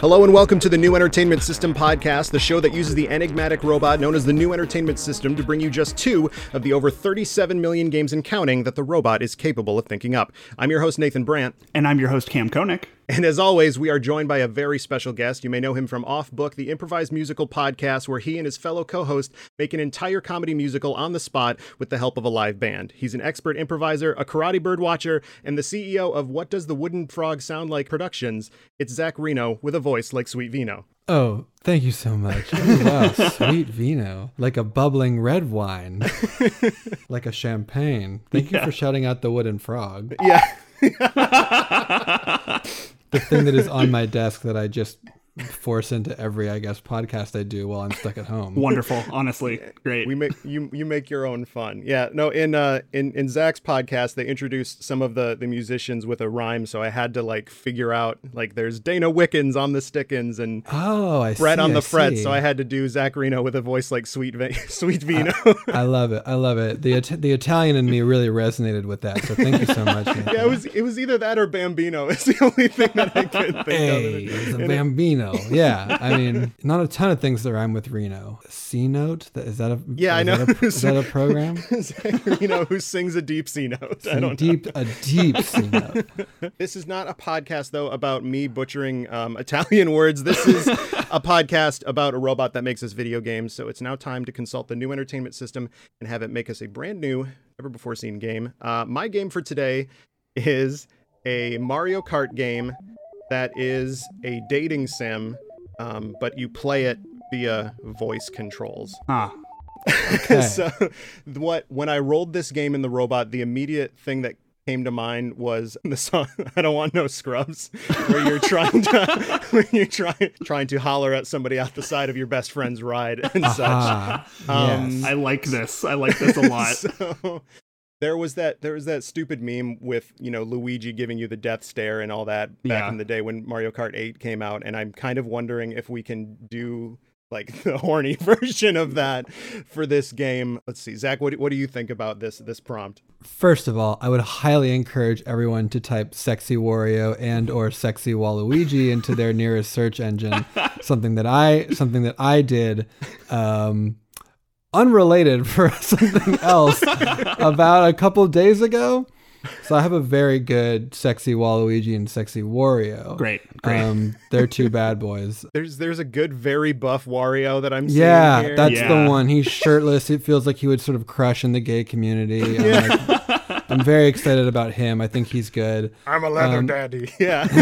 Hello and welcome to the New Entertainment System podcast, the show that uses the enigmatic robot known as the New Entertainment System to bring you just two of the over 37 million games and counting that the robot is capable of thinking up. I'm your host, Nathan Brandt. And I'm your host, Kam Koenig. And as always, we are joined by a very special guest. You may know him from Off Book, the improvised musical podcast where he and his fellow co host make an entire comedy musical on the spot with the help of a live band. He's an expert improviser, a karate bird watcher, and the CEO of What Does the Wooden Frog Sound Like Productions. It's Zach Reino with a voice like Sweet Vino. Oh, thank you so much. Oh, wow, sweet vino, like a bubbling red wine, like a champagne. Thank you for shouting out the wooden frog. Yeah. the thing that is on my desk that I just force into every, I guess, podcast I do while I'm stuck at home. Wonderful, honestly, great. We make you you make your own fun. Yeah, no. In uh in in Zach's podcast, they introduced some of the the musicians with a rhyme, so I had to like figure out like there's Dana Wickens on the Stickins and oh, I Brett see, on the I fret, see. so I had to do Zach Reino with a voice like Sweet Vi- Sweet Vino. I love it. I love it. The the Italian in me really resonated with that. So thank you so much. Nathan. yeah, it was it was either that or Bambino. It's the only thing that I could think Hey, of. it's a And it- bambino. Yeah, I mean, not a ton of things that rhyme with Reino. C note. Is that a Yeah, I know. That a, is that a program? Zach Reino who sings a deep C note. I don't deep, a deep C note. This is not a podcast, though, about me butchering um, Italian words. This is a podcast about a robot that makes us video games. So it's now time to consult the new entertainment system and have it make us a brand new, never before seen game. Uh, my game for today is a Mario Kart game that is a dating sim, um, but you play it via voice controls. Ah, Okay. so what when I rolled this game in the robot, the immediate thing that came to mind was the song I don't want no scrubs where you're trying to when you're trying trying to holler at somebody out the side of your best friend's ride and such. Ah, Um, yes. I like this. I like this a lot. so there was that there was that stupid meme with you know Luigi giving you the death stare and all that back Yeah. in the day when Mario Kart 8 came out and I'm kind of wondering if we can do like the horny version of that for this game. Let's see, Zach, what do, what do you think about this this prompt? First of all, I would highly encourage everyone to type "sexy Wario" and or "sexy Waluigi" into their nearest search engine. something that I something that I did, um, unrelated for something else about a couple of days ago. So I have a very good "sexy Waluigi" and "sexy Wario." Great, great. Um, they're two bad boys. There's there's a good very buff Wario that I'm seeing Yeah, here. that's Yeah. the one. He's shirtless. It feels like he would sort of crush in the gay community. I'm, like- I'm very excited about him. I think he's good. I'm a leather um, daddy. Yeah.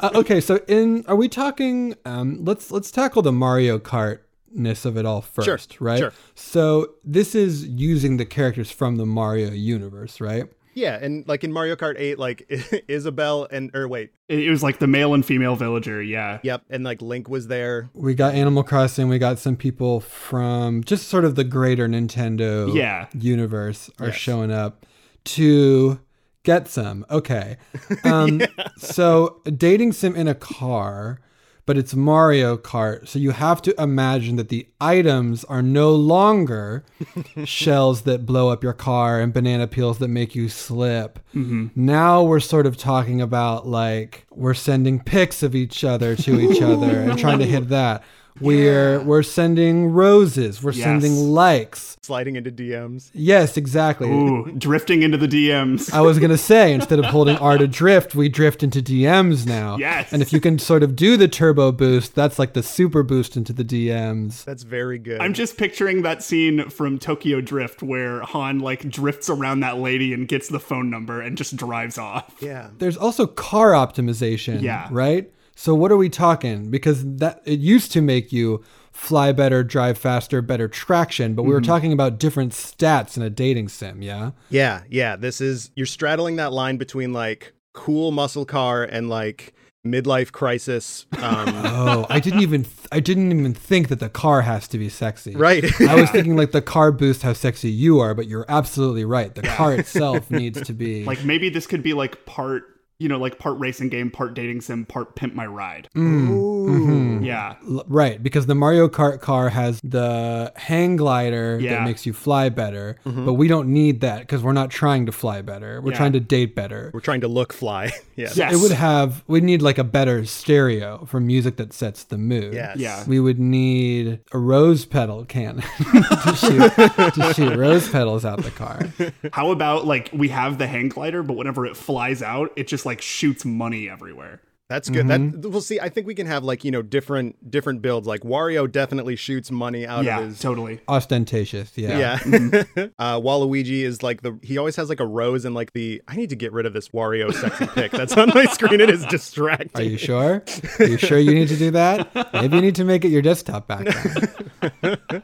Uh, okay, so in are we talking? Um, let's let's tackle the Mario Kart ness of it all first, right? sure. So this is using the characters from the Mario universe, right? Yeah, and like in Mario Kart 8 like Isabelle and or wait, It, it was like the male and female villager. Yeah. yep, and like Link was there. We got Animal Crossing. We got some people from just sort of the greater Nintendo Yeah. universe are Yes. showing up to get some. Okay. Um, So, dating sim in a car, but it's Mario Kart. So, you have to imagine that the items are no longer shells that blow up your car and banana peels that make you slip. Mm-hmm. Now we're sort of talking about like we're sending pics of each other to each other and trying to hit that. We're we're sending roses. We're Yes. sending likes. sliding into DMs. Yes, exactly. Ooh, drifting into the DMs. I was gonna say instead of holding R to drift, we drift into DMs now. Yes. And if you can sort of do the turbo boost, that's like the super boost into the DMs. That's very good. I'm just picturing that scene from Tokyo Drift where Han like drifts around that lady and gets the phone number and just drives off. yeah. There's also car optimization. Yeah. Right. So what are we talking? Because that it used to make you fly better, drive faster, better traction, but we Mm-hmm. were talking about different stats in a dating sim. Yeah. Yeah, yeah. This is you're straddling that line between like cool muscle car and like midlife crisis. Um, Oh, I didn't even th- I didn't even think that the car has to be sexy. right. I was thinking like the car boosts how sexy you are, but you're absolutely right. The car itself needs to be Like maybe this could be like part, you know, like part racing game, part dating sim, part pimp my ride. Mm, Ooh. mhm. Yeah. L- Right, because the Mario Kart car has the hang glider Yeah. that makes you fly better, mm-hmm. but we don't need that because we're not trying to fly better. We're Yeah. trying to date better. We're trying to look fly. yes. Yes. It would have we need like a better stereo for music that sets the mood. Yes. Yeah. We would need a rose petal cannon to shoot to shoot rose petals out the car. How about like we have the hang glider, but whenever it flies out, it just like shoots money everywhere. That's good. That we'll see. I think we can have like you know different different builds. Like Wario definitely shoots money out yeah, of his. totally. Ostentatious, yeah. Yeah. Mm-hmm. uh, Waluigi is like the he always has like a rose and like the I need to get rid of this Wario sexy pic that's on my screen. It is distracting. Are you sure? Are you sure you need to do that? Maybe you need to make it your desktop background.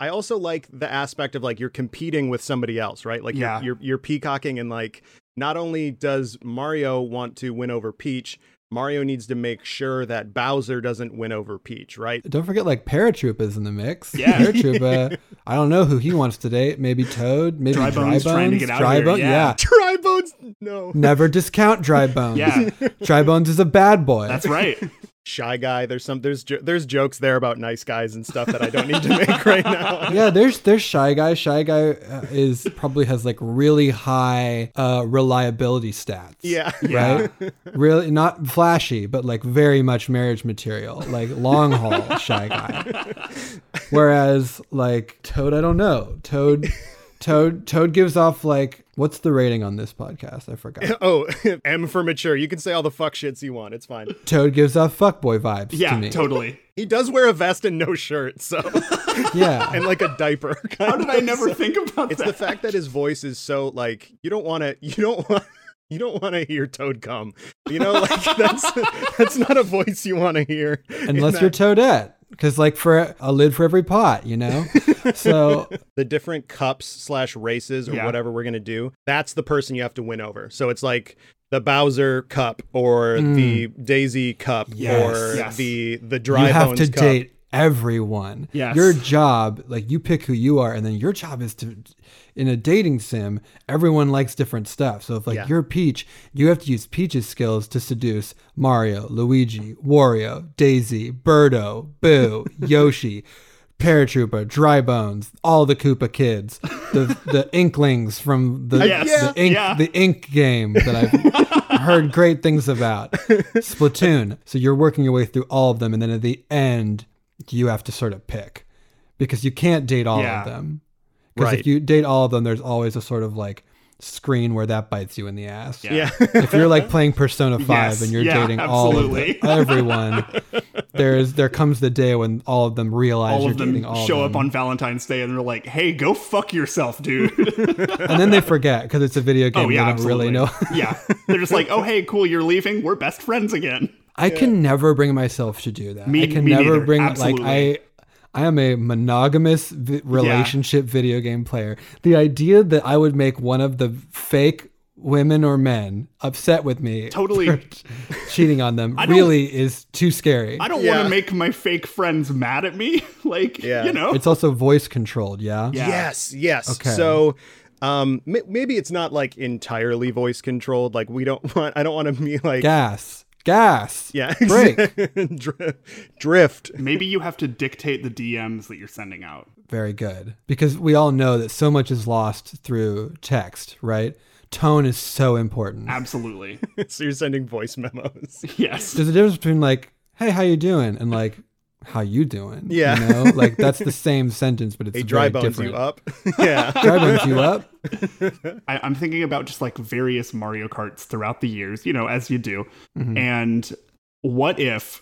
I also like the aspect of like you're competing with somebody else, right? Like Yeah. you're, you're you're peacocking and like not only does Mario want to win over Peach, Mario needs to make sure that Bowser doesn't win over Peach, right? Don't forget, like Paratroop is in the mix. Yeah. Paratroop. Uh, I don't know who he wants to date. Maybe Toad. Maybe Dry Dry Bones Bones. trying to get out of Dry here, Bone- yeah. Dry Bones, no. Never discount Dry Bones. Yeah. Dry Bones is a bad boy. That's right. Shy guy. There's some there's jo- there's jokes there about nice guys and stuff that I don't need to make right now. yeah, there's there's shy guy. Shy guy uh, is probably has like really high uh, reliability stats. Yeah. Yeah. Right. really not flashy, but like very much marriage material, like long haul shy guy. Whereas like Toad, I don't know. Toad, Toad, Toad gives off like what's the rating on this podcast? I forgot. Oh, M for mature. You can say all the fuck shits you want. It's fine. Toad gives off fuckboy vibes to Yeah, me. totally. He does wear a vest and no shirt, so Yeah. and like a diaper. How did I never think about It's that? It's the fact that his voice is so like you don't want to you don't want you don't want to hear Toad come. You know, like that's that's not a voice you want to hear. Unless you're Toadette. Because like for a lid for every pot, you know? so the different cups slash races or Yeah. whatever we're gonna do, that's the person you have to win over. So it's like the Bowser Cup or the Daisy Cup Mm. Yes. or Yes. the the Dry you have Bones to Cup. date everyone. Yes. Your job, like you pick who you are, and then your job is to in a dating sim, everyone likes different stuff. So if like Yeah. you're Peach, you have to use Peach's skills to seduce Mario, Luigi, Wario, Daisy, Birdo, Boo, Yoshi. Paratroopa, Dry Bones, all the Koopa kids, the the Inklings from the Yes. the ink Yeah. the ink game that I've heard great things about. Splatoon. So you're working your way through all of them, and then at the end, you have to sort of pick because you can't date all Yeah. of them. Because Right. if you date all of them, there's always a sort of like screen where that bites you in the ass. Yeah. Yeah. If you're like playing Persona 5 Yes. and you're Yeah, dating all of the, everyone, there's there comes the day when all of them realize all you're of them dating all show of up on Valentine's Day and they're like, "Hey, go fuck yourself, dude." and then they forget because it's a video oh, game. oh yeah, they don't really absolutely. know. yeah, they're just like, "Oh hey, cool, you're leaving. We're best friends again." I can never bring myself to do that. Me- I can me never neither. bring Absolutely. like I I am a monogamous vi- relationship video game player. The idea that I would make one of the fake women or men upset with me Totally. cheating on them really is too scary. I don't Yeah. want to make my fake friends mad at me. like, Yeah. you know. It's also voice controlled, yeah? Yeah. Yes, yes. Okay. So um m- maybe it's not like entirely voice controlled. Like we don't want I don't want to be like Gas. Gas. yeah, Brake. Drift. Maybe you have to dictate the DMs that you're sending out. Very good. Because we all know that so much is lost through text, right? Tone is so important. Absolutely. so you're sending voice memos. yes. there's a difference between like hey how you doing and like how you doing Yeah. you know like that's the same sentence but it's Hey, dry bones different you up? yeah. dry bones you up I, I'm thinking about just like various Mario Karts throughout the years, you know, as you do. Mhm. And what if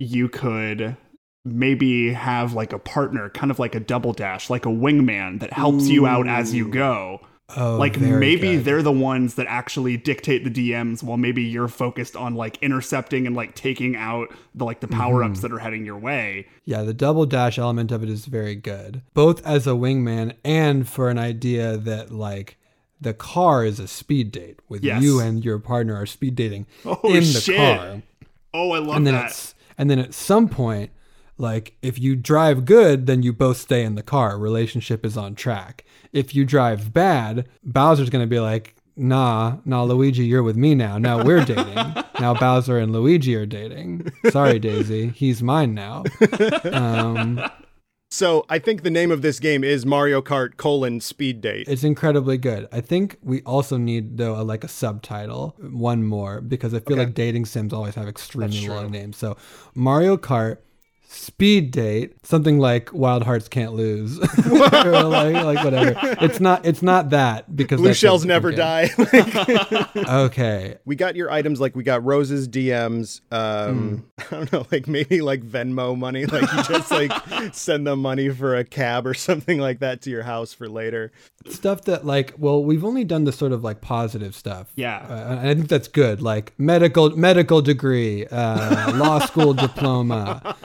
you could maybe have like a partner, kind of like a double dash, like a wingman that helps you out as you go? Oh like maybe good. they're the ones that actually dictate the DMs while maybe you're focused on like intercepting and like taking out the like the power Mm-hmm. ups that are heading your way. yeah the double dash element of it is very good both as a wingman and for an idea that like the car is a speed date with Yes. you and your partner are speed dating Oh, in the shit. car Oh, I love and then that. it's and then at some point like if you drive good then you both stay in the car relationship is on track if you drive bad bowser's going to be like nah, nah, Luigi, you're with me now. Now we're dating. now Bowser and Luigi are dating. Sorry, Daisy, he's mine now. Um, So I think the name of this game is Mario Kart colon speed date. it's incredibly good. I think we also need though a, like a subtitle, one more, because I feel Okay. like dating sims always have extremely long names. So Mario Kart. Speed date, something like Wild Hearts Can't Lose, or like, like whatever. It's not. It's not that because Blue that's shells a- never okay. die. Okay, we got your items like we got roses, DMs. Um, I don't know, like maybe like Venmo money. Like you just like send them money for a cab or something like that to your house for later. stuff that like well we've only done the sort of like positive stuff Yeah. uh, and i think that's good like medical medical degree uh, law school diploma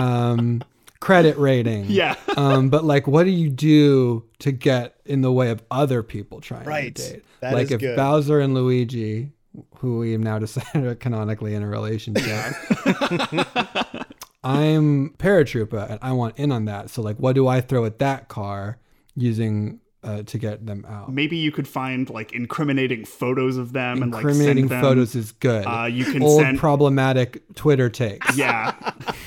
um, credit rating Yeah. um, but like what do you do to get in the way of other people trying Right. to date That like if good. bowser and luigi who we have now decided are canonically in a relationship i'm paratroopa and i want in on that so like what do i throw at that car using uh, to get them out Maybe you could find like incriminating photos of them and like incriminating send them, photos is good. Uh, you can Old send. problematic Twitter takes. yeah,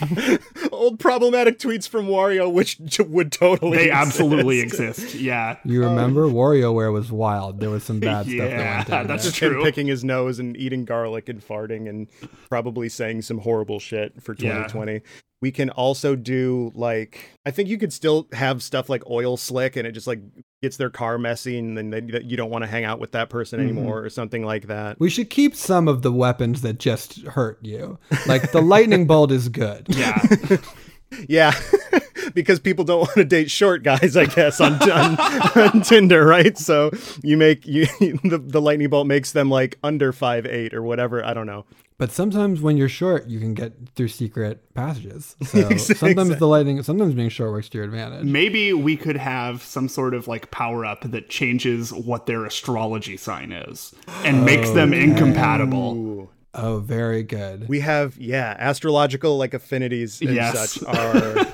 Old problematic tweets from Wario, which would totally they exist. absolutely exist. Yeah, You remember WarioWare was wild. There was some bad stuff that Yeah, went down. that's there. Just him True. picking his nose and eating garlic and farting and probably saying some horrible shit for Yeah. 2020. We can also do like I think you could still have stuff like oil slick and it just like gets their car messy and then they, you don't want to hang out with that person Mm-hmm. anymore or something like that. We should keep some of the weapons that just hurt you. Like the lightning bolt is good. yeah. Yeah. because people don't want to date short guys, I guess, on, on, on Tinder, right? So you make you the, the lightning bolt makes them like under five eight or whatever. I don't know. But sometimes when you're short, you can get through secret passages. So sometimes the lightning, sometimes being short works to your advantage. Maybe we could have some sort of like power up that changes what their astrology sign is and makes them incompatible. Ooh. Oh, very good. We have yeah, astrological like affinities and Yes. such are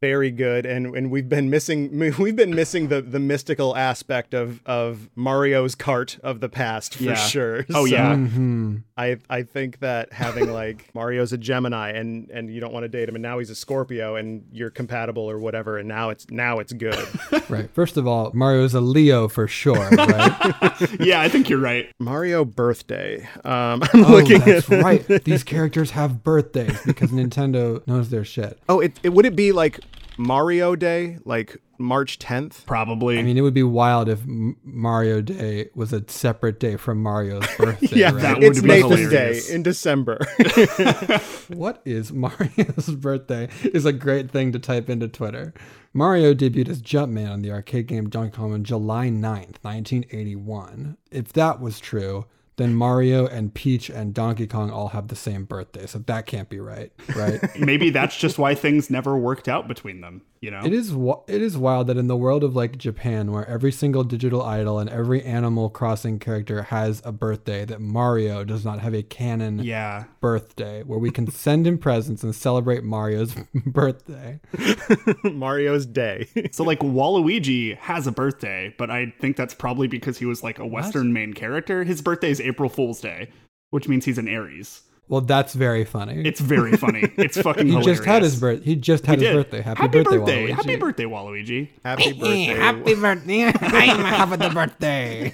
very good and and we've been missing we've been missing the the mystical aspect of of Mario's cart of the past for Yeah. sure. Oh, yeah. hmm I I think that having like Mario's a Gemini and and you don't want to date him and now he's a Scorpio and you're compatible or whatever and now it's now it's good. Right. First of all, Mario's a Leo for sure, right? Yeah, I think you're right. Mario birthday. Um I'm oh, looking that's at right. These characters have birthdays because Nintendo knows their shit. Oh, it, it would it be like Mario Day, like March 10th? Probably. I mean, it would be wild if Mario Day was a separate day from Mario's birthday. Yeah, right? that would it's be Nathan's hilarious. Day in December. What is Mario's birthday? Is a great thing to type into Twitter. Mario debuted as Jumpman on the arcade game Donkey Kong on July 9th, 1981. If that was true, then Mario and Peach and Donkey Kong all have the same birthday. So that can't be right, right? Maybe that's just why things never worked out between them, you know? It is it is wild that in the world of like Japan, where every single digital idol and every Animal Crossing character has a birthday, that Mario does not have a canon Yeah. birthday where we can send him presents and celebrate Mario's birthday. Mario's Day. So like Waluigi has a birthday, but I think that's probably because he was like a Western main character. His birthday is April Fool's Day, which means he's an Aries. Well, that's very funny. It's very funny. It's fucking he hilarious. just had his birth. He just had He his did. birthday. Happy, birthday, Waluigi. Happy birthday, Waluigi. Happy birthday. Happy birthday! I'm having the birthday.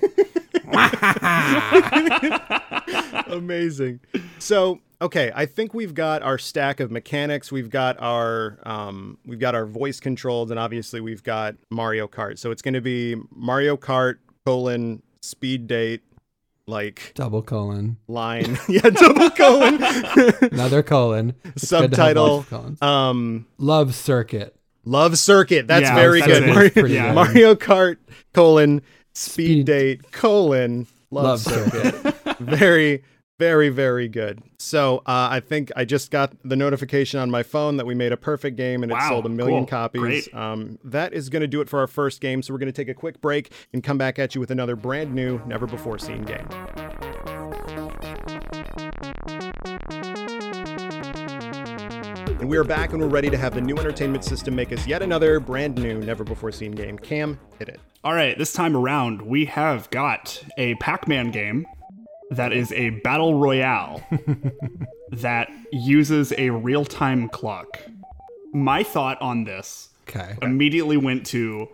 Amazing. So, okay, I think we've got our stack of mechanics. We've got our um, we've got our voice controls, and obviously we've got Mario Kart. So it's going to be Mario Kart colon speed date like Double colon. line. yeah, double colon. Another colon. It's good to have Subtitle. lots um, Love circuit. Love Circuit. That's Yeah, very that's good. Mario, Pretty Yeah. good. Mario Kart colon speed, Speed. date colon love, Love circuit. very, very, very good. So uh, I think I just got the notification on my phone that we made a perfect game and it sold a million cool. copies. Um, that is going to do it for our first game. So we're going to take a quick break and come back at you with another brand new, never before seen game. And we are back and we're ready to have the new entertainment system make us yet another brand new, never before seen game. Kam, hit it. All right, this time around, we have got a Pac Man game that is a battle royale that uses a real time clock. My thought on this Okay. immediately went to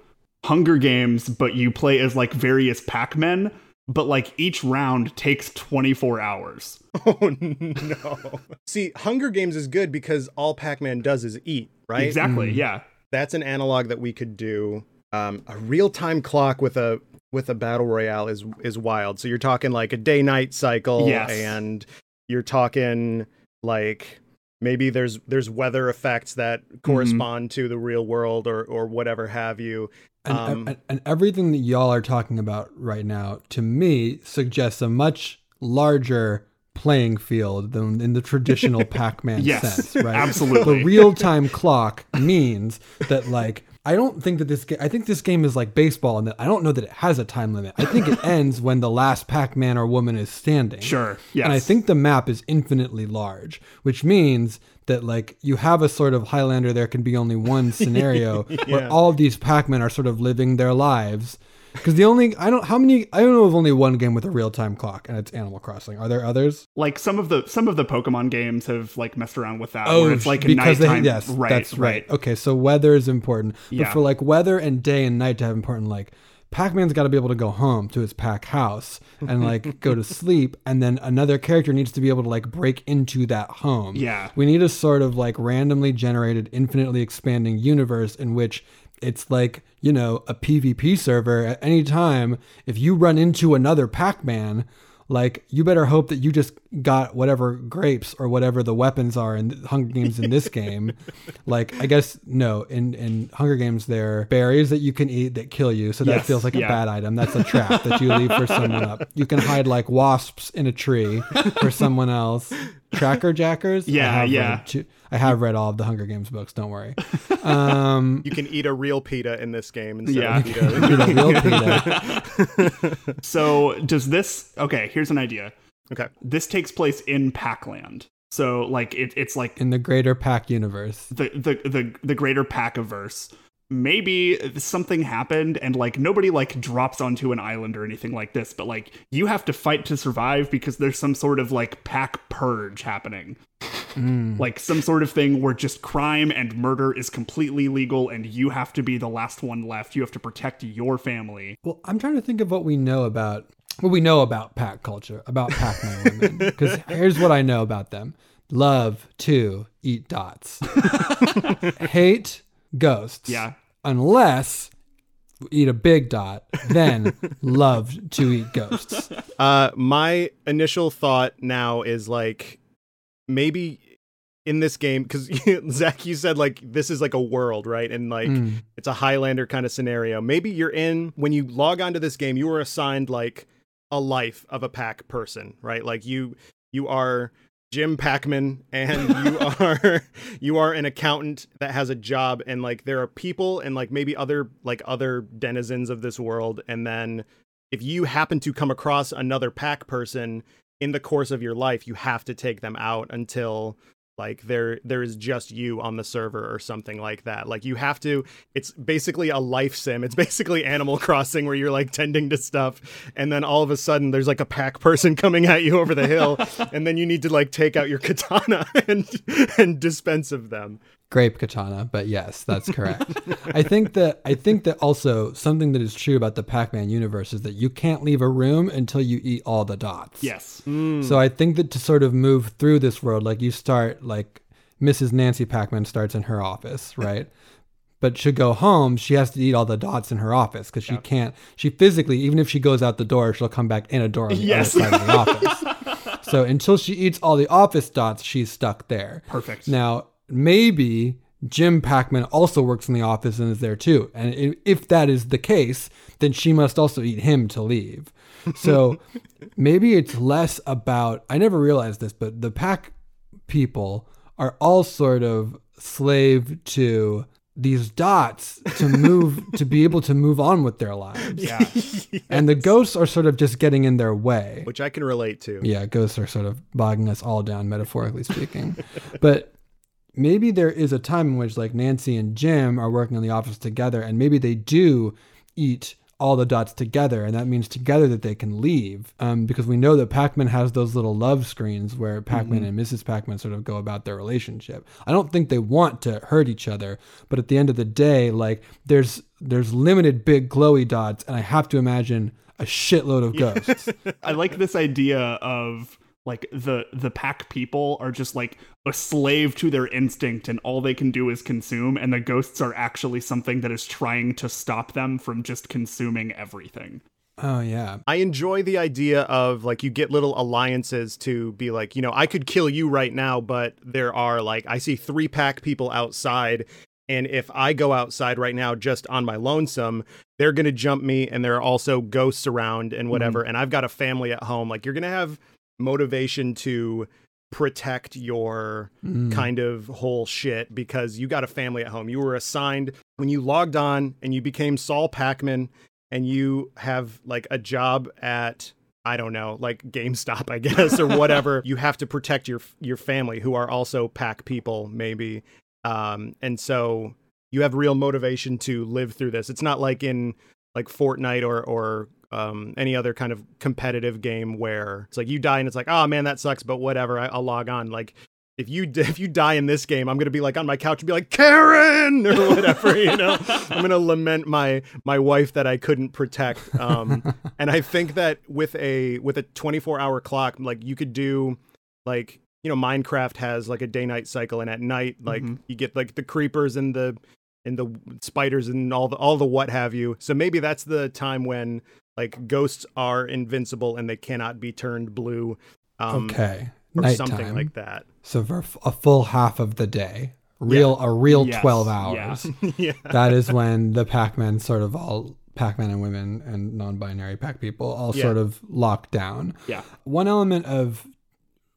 Hunger Games, but you play as like various Pac Men, but like each round takes 24 hours. Oh no. See, Hunger Games is good because all Pac-Man does is eat, right? Exactly, mm-hmm. yeah. That's an analog that we could do. Um, a real-time clock with a with a battle royale is is wild. So you're talking like a day-night cycle Yes. and you're talking like maybe there's there's weather effects that correspond to the real world or or whatever have you. And, Um, and, and everything that y'all are talking about right now, to me, suggests a much larger playing field than in the traditional Pac-Man Yes, sense, right? absolutely. The real-time clock means that, like, I don't think that this game. I think this game is like baseball, and that I don't know that it has a time limit. I think it ends when the last Pac-Man or woman is standing. Sure, yes. And I think the map is infinitely large, which means that like you have a sort of Highlander, there can be only one scenario where all of these Pac-Men are sort of living their lives. Because the only I don't how many I don't know of only one game with a real time clock, and it's Animal Crossing. Are there others? Like some of the some of the Pokemon games have like messed around with that. Oh, it's like because they nighttime. yes, right, that's right. Okay, so weather is important, but Yeah. for like weather and day and night to have important, like Pac-Man's got to be able to go home to his pack house and like go to sleep, and then another character needs to be able to like break into that home. Yeah. we need a sort of like randomly generated, infinitely expanding universe in which it's like you know a PvP server at any time. If you run into another Pac-Man. Like you better hope that you just got whatever grapes or whatever the weapons are in Hunger Games in this game. Like I guess no, in in Hunger Games there are berries that you can eat that kill you. So that Yes, feels like yeah. a bad item. That's a trap that you leave for someone up. You can hide like wasps in a tree for someone else. Tracker jackers. I Yeah, have yeah. Read two, I have read all of the Hunger Games books. Don't worry. Um, You can eat a real pita in this game instead Yeah. of PETA. you know, real PETA. So does this? Okay, here's an idea. okay. This takes place in Pac-Land. So like it, it's like in the greater pack universe. the the the the greater Paciverse. Maybe something happened and like nobody like drops onto an island or anything like this, but like you have to fight to survive because there's some sort of like pack purge happening. Hmm. Like some sort of thing where just crime and murder is completely legal and you have to be the last one left. You have to protect your family. Well, I'm trying to think of what we know about what we know about pack culture, about Pac-Man women. Because here's what I know about them: love to eat dots, hate ghosts. Yeah. Unless eat a big dot, then love to eat ghosts. Uh, my initial thought now is like maybe in this game because Zach, you said like this is like a world, right? And like Mm. it's a Highlander kind of scenario. Maybe you're in when you log onto this game, you are assigned like a life of a pack person, right? Like you you are Jim Packman and you are you are an accountant that has a job and like there are people and like maybe other like other denizens of this world and then if you happen to come across another pack person in the course of your life, you have to take them out until like there there is just you on the server or something like that. Like you have to it's basically a life sim. It's basically Animal Crossing where you're like tending to stuff and then all of a sudden there's like a pack person coming at you over the hill and then you need to like take out your katana and and dispense of them. Grape katana, but yes, that's correct. I think that I think that also something that is true about the Pac-Man universe is that you can't leave a room until you eat all the dots. Yes. Hmm. So I think that to sort of move through this world, like you start like Mrs. Nancy Pac-Man starts in her office, right? but should go home, she has to eat all the dots in her office because she can't. She physically, even if she goes out the door, she'll come back in a door on the Yes. other side of the office. So until she eats all the office dots, she's stuck there. Perfect. Now, maybe Jim Packman also works in the office and is there too. And if that is the case, then she must also eat him to leave. So maybe it's less about, I never realized this, but the pack people are all sort of slave to these dots to move, to be able to move on with their lives. Yeah. And the ghosts are sort of just getting in their way. which I can relate to. Yeah, ghosts are sort of bogging us all down, metaphorically speaking. but maybe there is a time in which like Nancy and Jim are working in the office together, and maybe they do eat all the dots together, and that means together that they can leave. Um, because we know that Pac-Man has those little love screens where Pac-Man and Mrs. Pac-Man sort of go about their relationship. I don't think they want to hurt each other, but at the end of the day, like there's there's limited big glowy dots, and I have to imagine a shitload of ghosts. I like this idea of like the the pack people are just like a slave to their instinct and all they can do is consume and the ghosts are actually something that is trying to stop them from just consuming everything oh yeah. I enjoy the idea of like you get little alliances to be like, you know, I could kill you right now, but there are like I see three pack people outside and if I go outside right now just on my lonesome, they're going to jump me and there are also ghosts around and hmm. whatever and I've got a family at home. Like you're going to have motivation to protect your Mm. kind of whole shit because you got a family at home. You were assigned when you logged on and you became Saul Packman and you have like a job at I don't know, like GameStop, I guess, or whatever. you have to protect your your family who are also pack people, maybe. Um, and so you have real motivation to live through this. It's not like in like Fortnite or or um, any other kind of competitive game where it's like you die and it's like, oh man, that sucks, but whatever, I, I'll log on. Like if you if you die in this game, I'm gonna be like on my couch and be like Karen or whatever, you know. I'm gonna lament my my wife that I couldn't protect. Um, and I think that with a with a 24 hour clock, like you could do like you know Minecraft has like a day night cycle, and at night like Mhm. you get like the creepers and the and the spiders and all the all the what have you. So maybe that's the time when like ghosts are invincible and they cannot be turned blue. Um, okay. or Nighttime. something like that. So for a full half of the day, real a real Yes, twelve yeah. hours. yeah. that is when the Pac-Man sort of all Pac-Man and women and non-binary Pac people all Yeah. sort of lock down. yeah One element of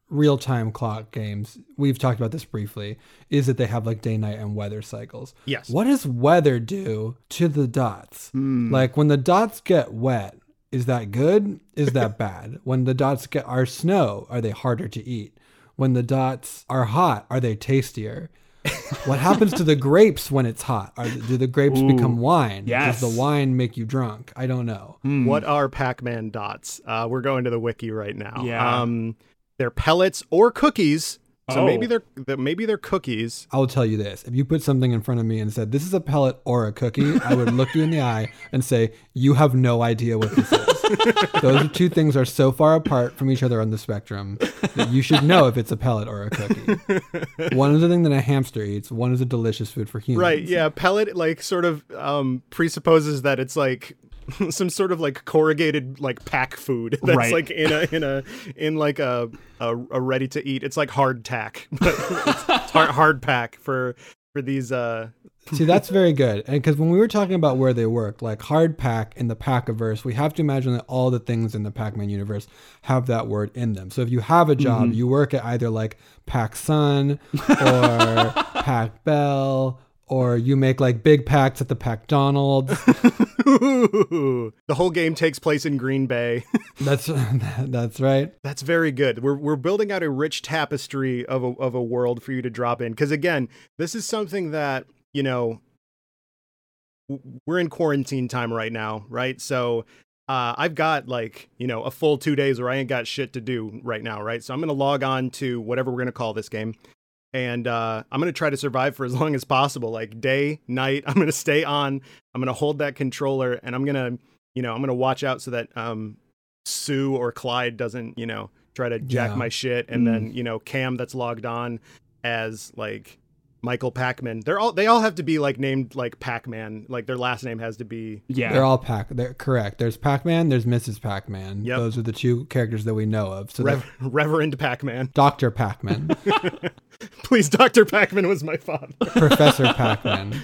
real-time clock games, we've talked about this briefly, is that they have like day, night, and weather cycles. Yes. What does weather do to the dots? Hmm. Like when the dots get wet, is that good? Is that bad? When the dots get are snow, are they harder to eat? When the dots are hot, are they tastier? what happens to the grapes when it's hot? Are, do the grapes Ooh, become wine? yes. Does the wine make you drunk? I don't know. What are Pac-Man dots? Uh, we're going to the wiki right now. Yeah. Um, they're pellets or cookies. So Oh. maybe they're maybe they're cookies. I'll tell you this. If you put something in front of me and said, This is a pellet or a cookie, I would look you in the eye and say, You have no idea what this is. Those two things are so far apart from each other on the spectrum that you should know if it's a pellet or a cookie. One is a thing that a hamster eats, one is a delicious food for humans. Right. Yeah. Pellet like sort of um, presupposes that it's like some sort of like corrugated like pack food that's Right. like in a in a in like a a, a ready to eat. It's like hard tack, but it's hard, hard pack for for these uh See, that's very good. And because when we were talking about where they work, like hard pack in the Packiverse, we have to imagine that all the things in the Pac-Man universe have that word in them. So if you have a job, you work at either like Pac Sun or Pac Bell, or you make like big packs at the Pac Donald's. the whole game takes place in Green Bay. That's that's right. That's very good. We're we're building out a rich tapestry of a of a world for you to drop in because again, this is something that, you know, we're in quarantine time right now, right? So uh, I've got like, you know, a full two days where I ain't got shit to do right now, right? So I'm going to log on to whatever we're going to call this game. And uh, I'm going to try to survive for as long as possible, like day, night. I'm going to stay on. I'm going to hold that controller and I'm going to, you know, I'm going to watch out so that um, Sue or Clyde doesn't, you know, try to jack Yeah. my shit. And then, you know, Kam that's logged on as like Michael Pac-Man. They're all they all have to be like named like Pac-Man. Like their last name has to be yeah They're all Pac. They're correct. There's Pac-Man. There's Mrs. Pac-Man. Yep. Those are the two characters that we know of. So Rev- Reverend Pac-Man. Dr. Pac-Man, Please, Dr. Pac-Man was my father. Professor Pac-Man,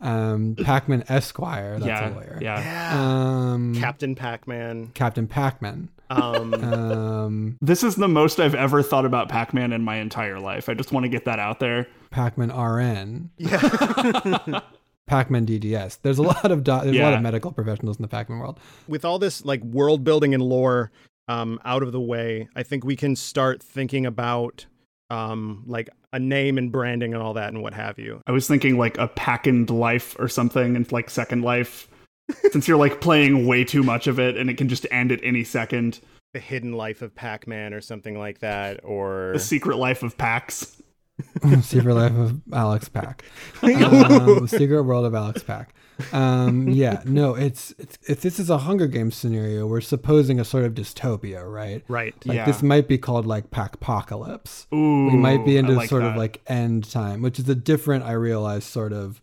um, Pac-Man Esquire. That's yeah a lawyer. yeah Yeah. Um, Captain Pac-Man. Captain Pac-Man. Um, Um, this is the most i've ever thought about pac-man in my entire life i just want to get that out there Pac-Man RN. yeah. Pac-Man DDS. There's a lot of do- there's a lot of medical professionals in the Pac-Man world. With all this like world building and lore um, out of the way, I think we can start thinking about um, like a name and branding and all that and what have you. I was thinking like a pack and life or something, and like Second Life, since you're like playing way too much of it, and it can just end at any second. The hidden life of Pac-Man or something like that, or The secret life of packs. Secret Life of Alex Pack. Um, Secret World of Alex Pack. Um, yeah, no, it's, it's if this is a Hunger Games scenario, we're supposing a sort of dystopia, right? right. Like Yeah. this might be called like Packpocalypse. Ooh, we might be into like sort of like end time, which is a different, I realize, sort of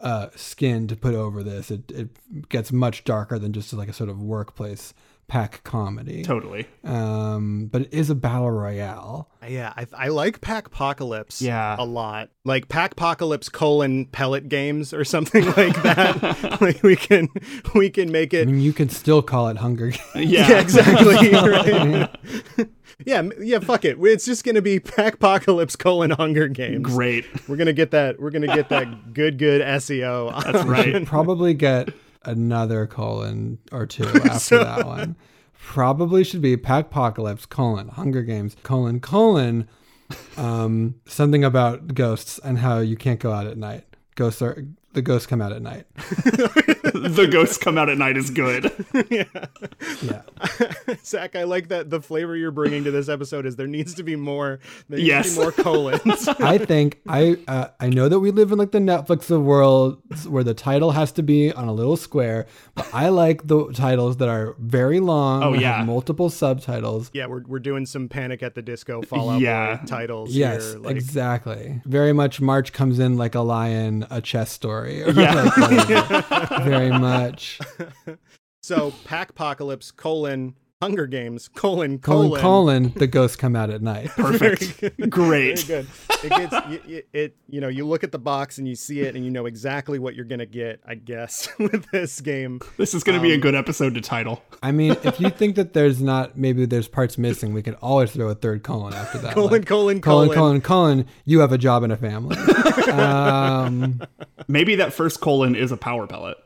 uh, skin to put over this. It it gets much darker than just like a sort of workplace pack comedy. totally. Um, but it is a battle royale. Yeah, I, I like Packpocalypse Yeah. a lot. Like Pack Apocalypse colon pellet games or something like that. like we can we can make it. I it. mean, you can still call it Hunger Games. Yeah, Yeah, exactly. right. yeah, yeah. Fuck it. It's just gonna be Pack Apocalypse colon Hunger Games. Great. We're gonna get that. We're gonna get that good good SEO. That's right. Probably get another colon or two after So- that one. Probably should be Packpocalypse colon Hunger Games colon colon um, something about ghosts and how you can't go out at night. Ghosts are the ghosts come out at night. the ghosts come out at night is good. yeah. Yeah. Zach, I like that the flavor you're bringing to this episode is there needs to be more. There needs Yes. to be more colons. I think I uh, I know that we live in like the Netflix of worlds where the title has to be on a little square, but I like the titles that are very long. Oh, yeah. have multiple subtitles. yeah, we're we're doing some Panic at the Disco Fallout Yeah. Titles Yes, here. Like, exactly. Very much March comes in like a lion, a chess story. Or Yeah. Very much. so Packpocalypse colon Hunger Games colon Colon, colon. colon, the ghosts come out at night. Perfect. Great. Very good. It gets y- y- it. You know, you look at the box and you see it, and you know exactly what you're gonna get. I guess with this game. This is going to be a Um, good episode to title. I mean, if you think that there's not, maybe there's parts missing, we could always throw a third colon after that. Colon, like, colon, colon, colon. colon, colon, you have a job and a family. um, Maybe that first colon is a power pellet.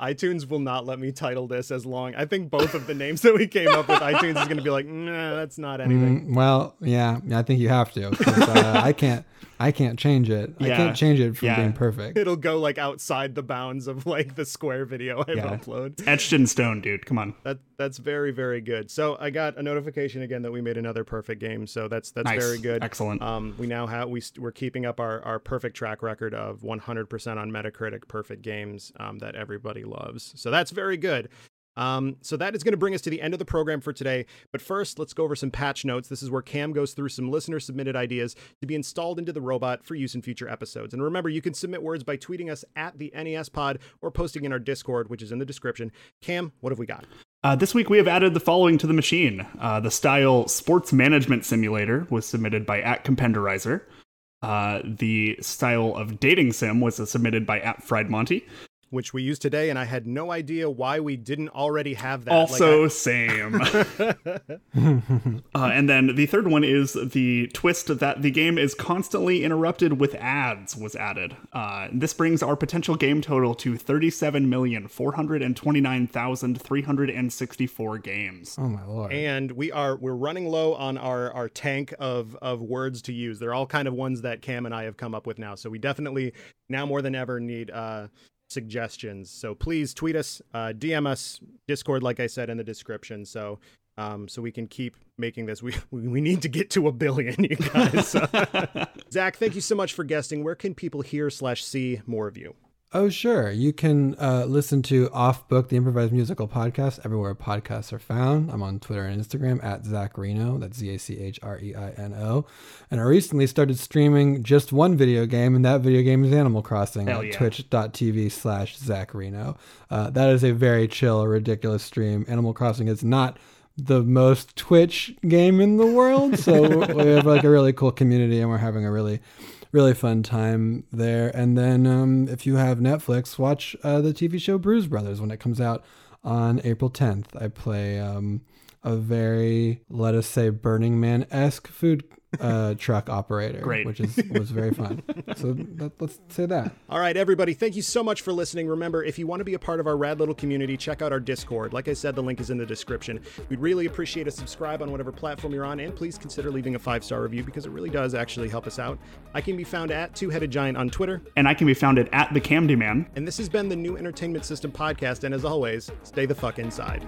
iTunes will not let me title this as long. I think both of the names that we came up with, iTunes is gonna be like, nah, that's not anything. mm, well, yeah, I think you have to. uh, I can't, I can't change it. I can't change it from Yeah. being perfect. It'll go like outside the bounds of like the square video I Yeah. uploaded. Etched in stone, dude. Come on. That that's very very good. So I got a notification again that we made another perfect game. So that's that's Nice. very good. Excellent. Um, we now have we st- we're keeping up our, our perfect track record of 100% on Metacritic perfect games um, that everybody loves. So that's very good. Um, so that is going to bring us to the end of the program for today. But first, let's go over some patch notes. This is where Kam goes through some listener submitted ideas to be installed into the robot for use in future episodes. And remember, you can submit words by tweeting us at the NES Pod or posting in our Discord, which is in the description. Kam, what have we got? Uh, this week we have added the following to the machine. Uh, the style Sports Management Simulator was submitted by at Compenderizer. Uh, the style of Dating Sim was submitted by at Fried Monty. Which we use today, and I had no idea why we didn't already have that. Also, Like, same. Uh, and then the third one is the twist that the game is constantly interrupted with ads was added. Uh, this brings our potential game total to 37,429,364 games. Oh my lord. and we are we're running low on our our tank of of words to use they're all kind of ones that Kam and i have come up with now so we definitely now more than ever need uh suggestions. So please tweet us uh dm us discord like i said in the description. So um so we can keep making this. We we need to get to a billion you guys. Zach thank you so much for guesting. Where can people hear slash see more of you Oh, sure. You can uh, listen to Off Book, the improvised musical podcast, everywhere podcasts are found. I'm on Twitter and Instagram at Zach Reino. That's Z A C H R E I N O. And I recently started streaming just one video game, and that video game is Animal Crossing Hell at yeah. twitch.tv slash Zach Reino. Uh, that is a very chill, ridiculous stream. Animal Crossing is not the most Twitch game in the world, so we have like a really cool community, and we're having a really really fun time there. And then um, if you have Netflix, watch uh, the TV show Brews Brothers when it comes out on April 10th. I play um, a very, let us say, Burning Man esque food uh, truck operator, Great. which is was very fun. so that, let's say that. All right, everybody, thank you so much for listening. Remember, if you want to be a part of our rad little community, check out our Discord. Like I said, the link is in the description. We'd really appreciate a subscribe on whatever platform you're on, and please consider leaving a five star review because it really does actually help us out. I can be found at Two Headed Giant on Twitter, And I can be found at, at the Camdy Man. and this has been the New Entertainment System podcast. And as always, stay the fuck inside.